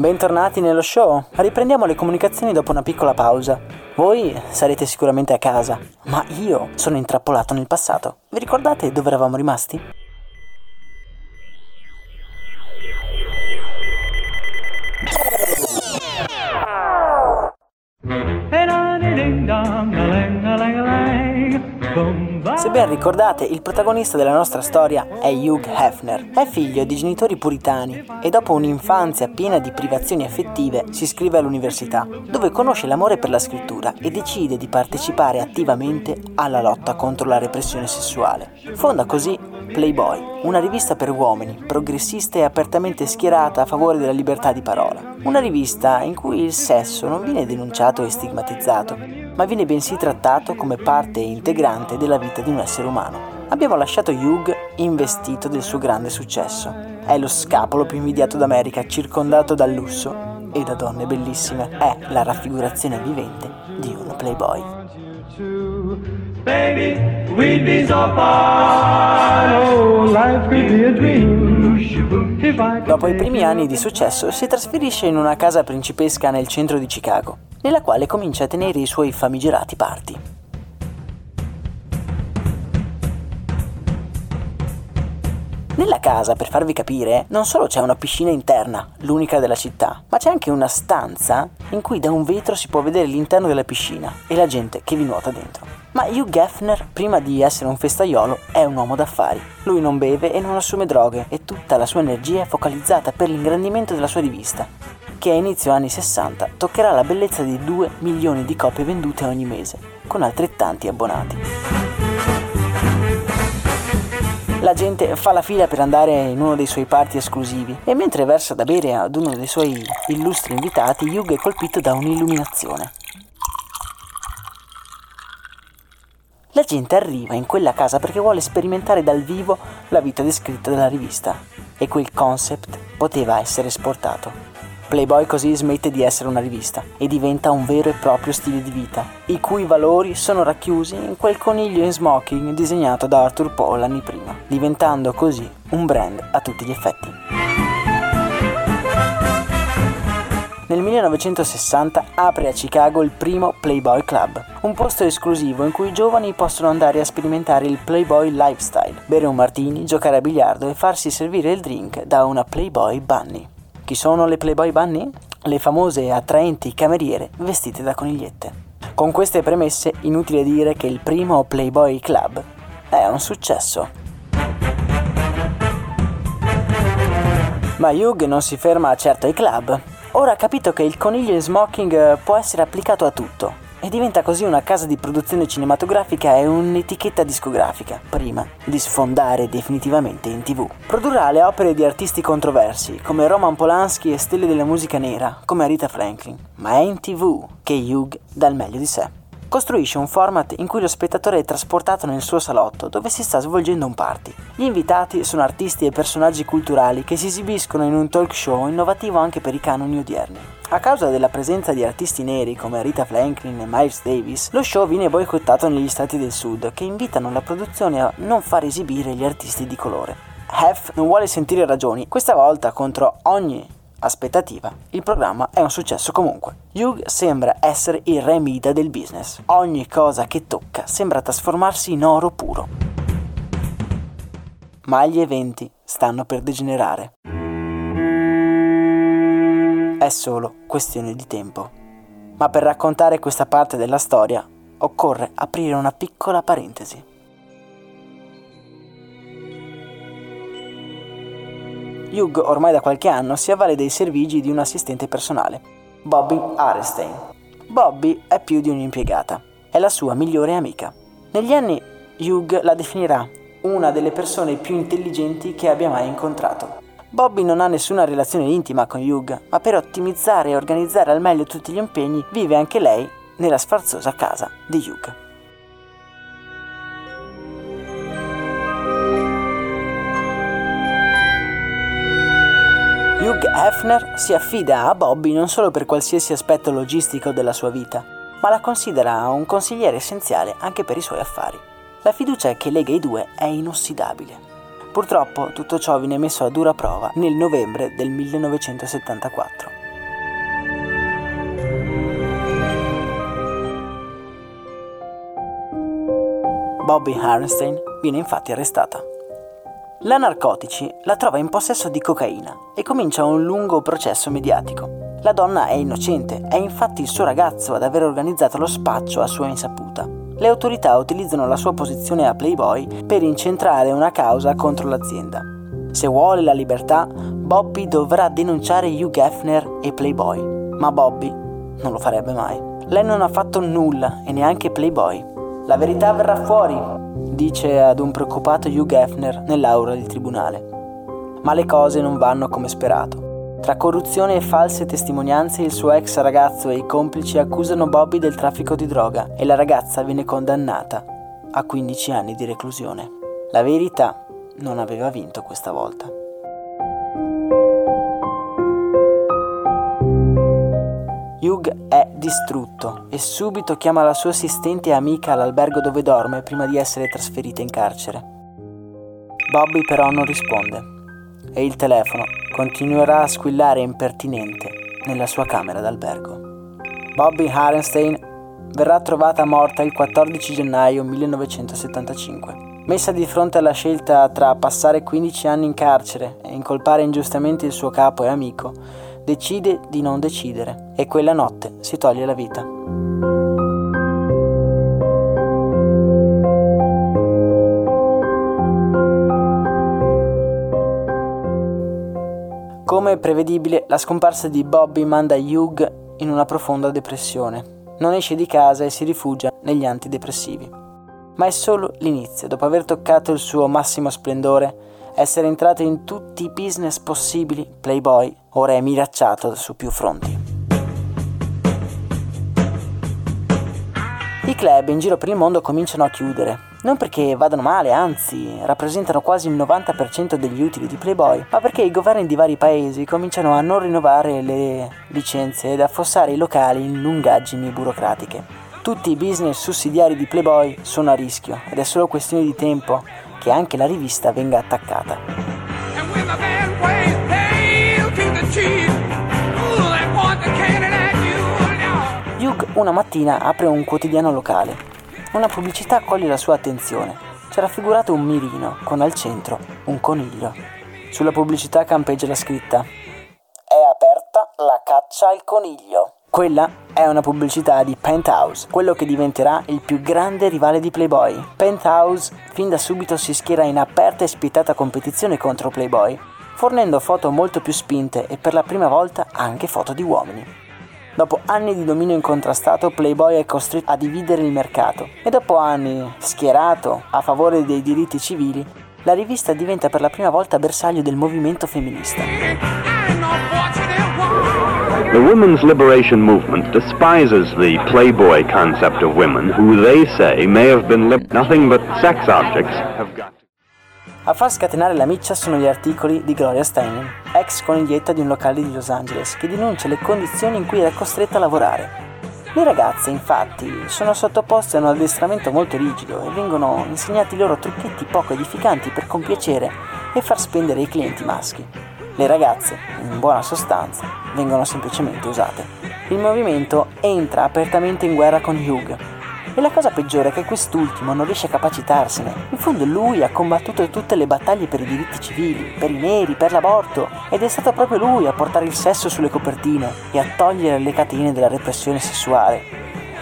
Bentornati nello show. Riprendiamo le comunicazioni dopo una piccola pausa. Voi sarete sicuramente a casa, ma io sono intrappolato nel passato. Vi ricordate dove eravamo rimasti? Se ben ricordate, il protagonista della nostra storia è Hugh Hefner. È figlio di genitori puritani e dopo un'infanzia piena di privazioni affettive si iscrive all'università, dove conosce l'amore per la scrittura e decide di partecipare attivamente alla lotta contro la repressione sessuale. Fonda così Playboy, una rivista per uomini, progressista e apertamente schierata a favore della libertà di parola. Una rivista in cui il sesso non viene denunciato e stigmatizzato, ma viene bensì trattato come parte integrante della vita di un essere umano. Abbiamo lasciato Hugh investito del suo grande successo. È lo scapolo più invidiato d'America, circondato dal lusso e da donne bellissime. È la raffigurazione vivente di un playboy. Baby, we'd be so far. Oh, life could be a dream. Dopo i primi anni di successo si trasferisce in una casa principesca nel centro di Chicago, nella quale comincia a tenere i suoi famigerati party. Nella casa, per farvi capire, non solo c'è una piscina interna, l'unica della città, ma c'è anche una stanza in cui da un vetro si può vedere l'interno della piscina e la gente che vi nuota dentro. Ma Hugh Geffner, prima di essere un festaiolo, è un uomo d'affari. Lui non beve e non assume droghe e tutta la sua energia è focalizzata per l'ingrandimento della sua rivista, che a inizio anni 60 toccherà la bellezza di 2 milioni di copie vendute ogni mese, con altrettanti abbonati. La gente fa la fila per andare in uno dei suoi party esclusivi e mentre versa da bere ad uno dei suoi illustri invitati, Hugh è colpito da un'illuminazione. La gente arriva in quella casa perché vuole sperimentare dal vivo la vita descritta dalla rivista e quel concept poteva essere esportato. Playboy così smette di essere una rivista e diventa un vero e proprio stile di vita, i cui valori sono racchiusi in quel coniglio in smoking disegnato da Arthur Paul anni prima, diventando così un brand a tutti gli effetti. Nel 1960 apre a Chicago il primo Playboy Club, un posto esclusivo in cui i giovani possono andare a sperimentare il Playboy lifestyle, bere un martini, giocare a biliardo e farsi servire il drink da una Playboy Bunny. Chi sono le Playboy Bunny? Le famose e attraenti cameriere vestite da conigliette. Con queste premesse, inutile dire che il primo Playboy Club è un successo. Ma Hugh non si ferma certo ai club. Ora ha capito che il coniglio in smoking può essere applicato a tutto e diventa così una casa di produzione cinematografica e un'etichetta discografica, prima di sfondare definitivamente in tv. Produrrà le opere di artisti controversi come Roman Polanski e stelle della musica nera come Rita Franklin, ma è in tv che Hugh dà il meglio di sé. Costruisce un format in cui lo spettatore è trasportato nel suo salotto dove si sta svolgendo un party. Gli invitati sono artisti e personaggi culturali che si esibiscono in un talk show innovativo anche per i canoni odierni. A causa della presenza di artisti neri come Rita Franklin e Miles Davis, lo show viene boicottato negli stati del sud che invitano la produzione a non far esibire gli artisti di colore. Hef non vuole sentire ragioni, questa volta contro ogni aspettativa, il programma è un successo comunque. Hugh sembra essere il re Mida del business. Ogni cosa che tocca sembra trasformarsi in oro puro. Ma gli eventi stanno per degenerare. È solo questione di tempo. Ma per raccontare questa parte della storia occorre aprire una piccola parentesi. Hugh ormai da qualche anno si avvale dei servigi di un assistente personale, Bobby Arenstein. Bobby è più di un'impiegata, è la sua migliore amica. Negli anni Hugh la definirà una delle persone più intelligenti che abbia mai incontrato. Bobby non ha nessuna relazione intima con Hugh, ma per ottimizzare e organizzare al meglio tutti gli impegni vive anche lei nella sfarzosa casa di Hugh. Hefner si affida a Bobby non solo per qualsiasi aspetto logistico della sua vita, ma la considera un consigliere essenziale anche per i suoi affari. La fiducia che lega i due è inossidabile. Purtroppo tutto ciò viene messo a dura prova nel novembre del 1974. Bobby Harnstein viene infatti arrestata. La narcotici la trova in possesso di cocaina e comincia un lungo processo mediatico. La donna è innocente, è infatti il suo ragazzo ad aver organizzato lo spaccio a sua insaputa. Le autorità utilizzano la sua posizione a Playboy per incentrare una causa contro l'azienda. Se vuole la libertà, Bobby dovrà denunciare Hugh Hefner e Playboy, ma Bobby non lo farebbe mai. Lei non ha fatto nulla e neanche Playboy. La verità verrà fuori, dice ad un preoccupato Hugh Hefner nell'aula del tribunale. Ma le cose non vanno come sperato. Tra corruzione e false testimonianze il suo ex ragazzo e i complici accusano Bobby del traffico di droga e la ragazza viene condannata a 15 anni di reclusione. La verità non aveva vinto questa volta. Distrutto e subito chiama la sua assistente e amica all'albergo dove dorme prima di essere trasferita in carcere. Bobby però non risponde e il telefono continuerà a squillare impertinente nella sua camera d'albergo. Bobby Harenstein verrà trovata morta il 14 gennaio 1975. Messa di fronte alla scelta tra passare 15 anni in carcere e incolpare ingiustamente il suo capo e amico, decide di non decidere e quella notte si toglie la vita. Come prevedibile, la scomparsa di Bobby manda Hugh in una profonda depressione. Non esce di casa e si rifugia negli antidepressivi. Ma è solo l'inizio, dopo aver toccato il suo massimo splendore, essere entrato in tutti i business possibili, Playboy ora è minacciato su più fronti. I club in giro per il mondo cominciano a chiudere, non perché vadano male, anzi rappresentano quasi il 90% degli utili di Playboy, ma perché i governi di vari paesi cominciano a non rinnovare le licenze ed affossare i locali in lungaggini burocratiche. Tutti i business sussidiari di Playboy sono a rischio ed è solo questione di tempo che anche la rivista venga attaccata. Hugh una mattina apre un quotidiano locale. Una pubblicità coglie la sua attenzione. C'è raffigurato un mirino con al centro un coniglio. Sulla pubblicità campeggia la scritta È aperta la caccia al coniglio. Quella è una pubblicità di Penthouse, quello che diventerà il più grande rivale di Playboy. Penthouse fin da subito si schiera in aperta e spietata competizione contro Playboy, fornendo foto molto più spinte e per la prima volta anche foto di uomini. Dopo anni di dominio incontrastato, Playboy è costretto a dividere il mercato e dopo anni schierato a favore dei diritti civili, la rivista diventa per la prima volta bersaglio del movimento femminista. The women's liberation movement despises the Playboy concept of women, who they say may have been nothing but sex objects, have got A far scatenare la miccia sono gli articoli di Gloria Steinem, ex coniglietta di un locale di Los Angeles, che denuncia le condizioni in cui era costretta a lavorare. Le ragazze, infatti, sono sottoposte a un addestramento molto rigido e vengono insegnati loro trucchetti poco edificanti per compiacere e far spendere i clienti maschi. Le ragazze, in buona sostanza, vengono semplicemente usate. Il movimento entra apertamente in guerra con Hugh, e la cosa peggiore è che quest'ultimo non riesce a capacitarsene. In fondo lui ha combattuto tutte le battaglie per i diritti civili, per i neri, per l'aborto, ed è stato proprio lui a portare il sesso sulle copertine e a togliere le catene della repressione sessuale.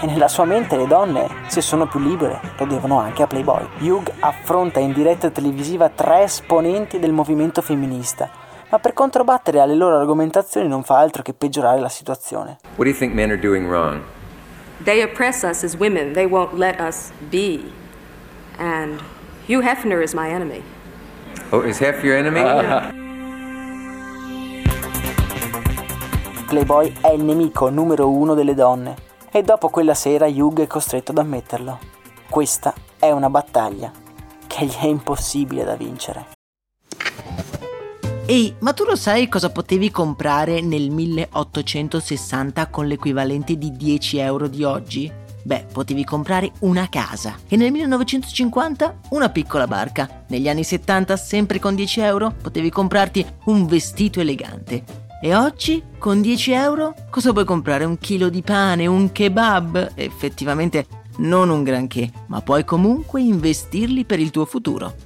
E nella sua mente le donne, se sono più libere, lo devono anche a Playboy. Hugh affronta in diretta televisiva tre esponenti del movimento femminista, ma per controbattere alle loro argomentazioni non fa altro che peggiorare la situazione. What do you think men are doing wrong? They oppress us as women. They won't let us be. And Hugh Hefner is my enemy. Oh, is half your enemy? Playboy è il nemico numero uno delle donne e dopo quella sera Hugh è costretto ad ammetterlo. Questa è una battaglia che gli è impossibile da vincere. Ehi, ma tu lo sai cosa potevi comprare nel 1860 con l'equivalente di 10 euro di oggi? Beh, potevi comprare una casa e nel 1950 una piccola barca. Negli anni 70, sempre con 10 euro, potevi comprarti un vestito elegante. E oggi, con 10 euro, cosa puoi comprare? Un chilo di pane, un kebab? Effettivamente non un granché, ma puoi comunque investirli per il tuo futuro.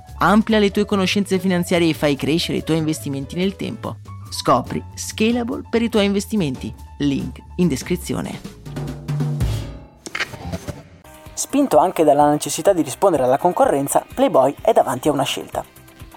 Amplia le tue conoscenze finanziarie e fai crescere i tuoi investimenti nel tempo. Scopri Scalable per i tuoi investimenti. Link in descrizione. Spinto anche dalla necessità di rispondere alla concorrenza, Playboy è davanti a una scelta.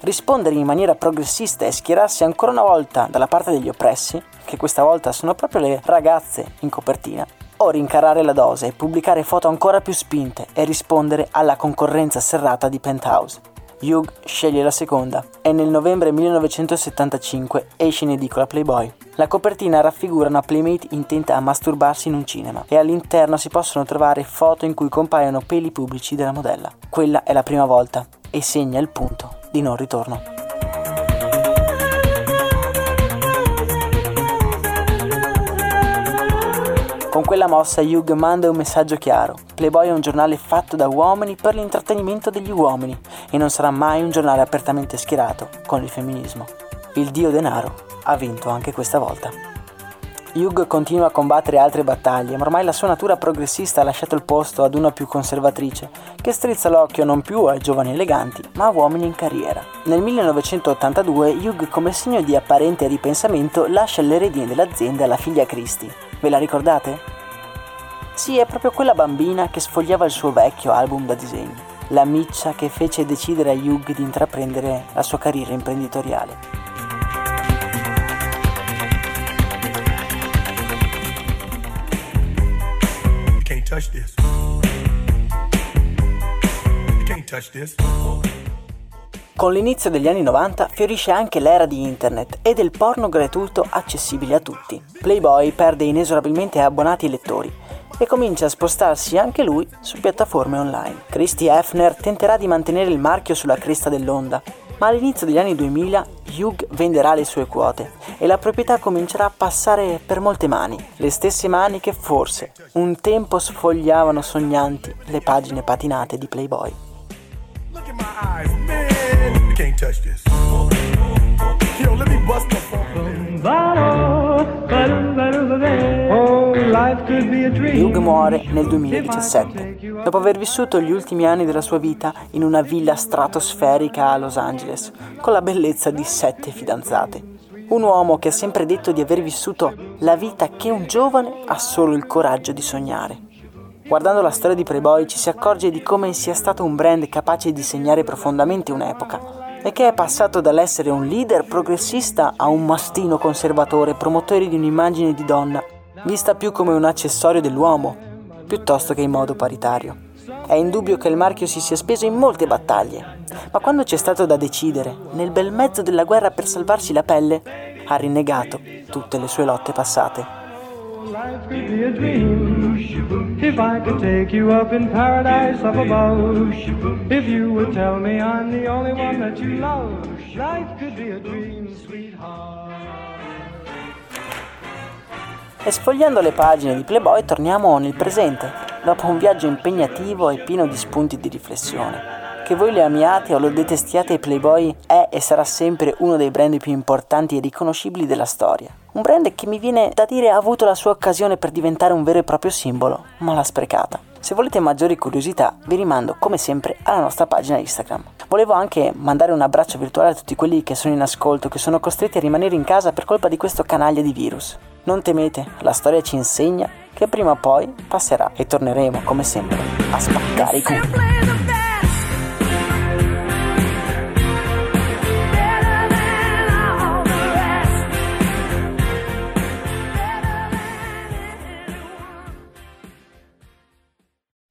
Rispondere in maniera progressista e schierarsi ancora una volta dalla parte degli oppressi, che questa volta sono proprio le ragazze in copertina, o rincarare la dose e pubblicare foto ancora più spinte e rispondere alla concorrenza serrata di Penthouse. Hugh sceglie la seconda e nel novembre 1975 esce in edicola Playboy. La copertina raffigura una playmate intenta a masturbarsi in un cinema e all'interno si possono trovare foto in cui compaiono peli pubblici della modella. Quella è la prima volta e segna il punto di non ritorno. Con quella mossa Hugh manda un messaggio chiaro. Playboy è un giornale fatto da uomini per l'intrattenimento degli uomini e non sarà mai un giornale apertamente schierato con il femminismo. Il dio denaro ha vinto anche questa volta. Hugh continua a combattere altre battaglie, ma ormai la sua natura progressista ha lasciato il posto ad una più conservatrice, che strizza l'occhio non più ai giovani eleganti, ma a uomini in carriera. Nel 1982 Hugh, come segno di apparente ripensamento, lascia le redine dell'azienda alla figlia Christie. Ve la ricordate? Sì, è proprio quella bambina che sfogliava il suo vecchio album da disegni, la miccia che fece decidere a Hugh di intraprendere la sua carriera imprenditoriale. Con l'inizio degli anni 90 fiorisce anche l'era di internet e del porno gratuito accessibile a tutti. Playboy perde inesorabilmente abbonati e lettori e comincia a spostarsi anche lui su piattaforme online. Christy Hefner tenterà di mantenere il marchio sulla cresta dell'onda, ma all'inizio degli anni 2000 Hugh venderà le sue quote e la proprietà comincerà a passare per molte mani, le stesse mani che forse un tempo sfogliavano sognanti le pagine patinate di Playboy. Look Hugh muore nel 2017, dopo aver vissuto gli ultimi anni della sua vita in una villa stratosferica a Los Angeles, con la bellezza di sette fidanzate. Un uomo che ha sempre detto di aver vissuto la vita che un giovane ha solo il coraggio di sognare. Guardando la storia di Playboy ci si accorge di come sia stato un brand capace di segnare profondamente un'epoca e che è passato dall'essere un leader progressista a un mastino conservatore, promotore di un'immagine di donna, vista più come un accessorio dell'uomo, piuttosto che in modo paritario. È indubbio che il marchio si sia speso in molte battaglie, ma quando c'è stato da decidere, nel bel mezzo della guerra per salvarsi la pelle, ha rinnegato tutte le sue lotte passate. Life could be in paradise up above. If you would tell me I'm the only one that you love. Life could be a dream, sweetheart. E sfogliando le pagine di Playboy torniamo nel presente, dopo un viaggio impegnativo e pieno di spunti di riflessione. Che voi le amiate o lo detestiate, Playboy è e sarà sempre uno dei brand più importanti e riconoscibili della storia. Un brand che mi viene da dire ha avuto la sua occasione per diventare un vero e proprio simbolo, ma l'ha sprecata. Se volete maggiori curiosità, vi rimando come sempre alla nostra pagina Instagram. Volevo anche mandare un abbraccio virtuale a tutti quelli che sono in ascolto, che sono costretti a rimanere in casa per colpa di questo canaglia di virus. Non temete, la storia ci insegna che prima o poi passerà e torneremo, come sempre, a spaccare i culi.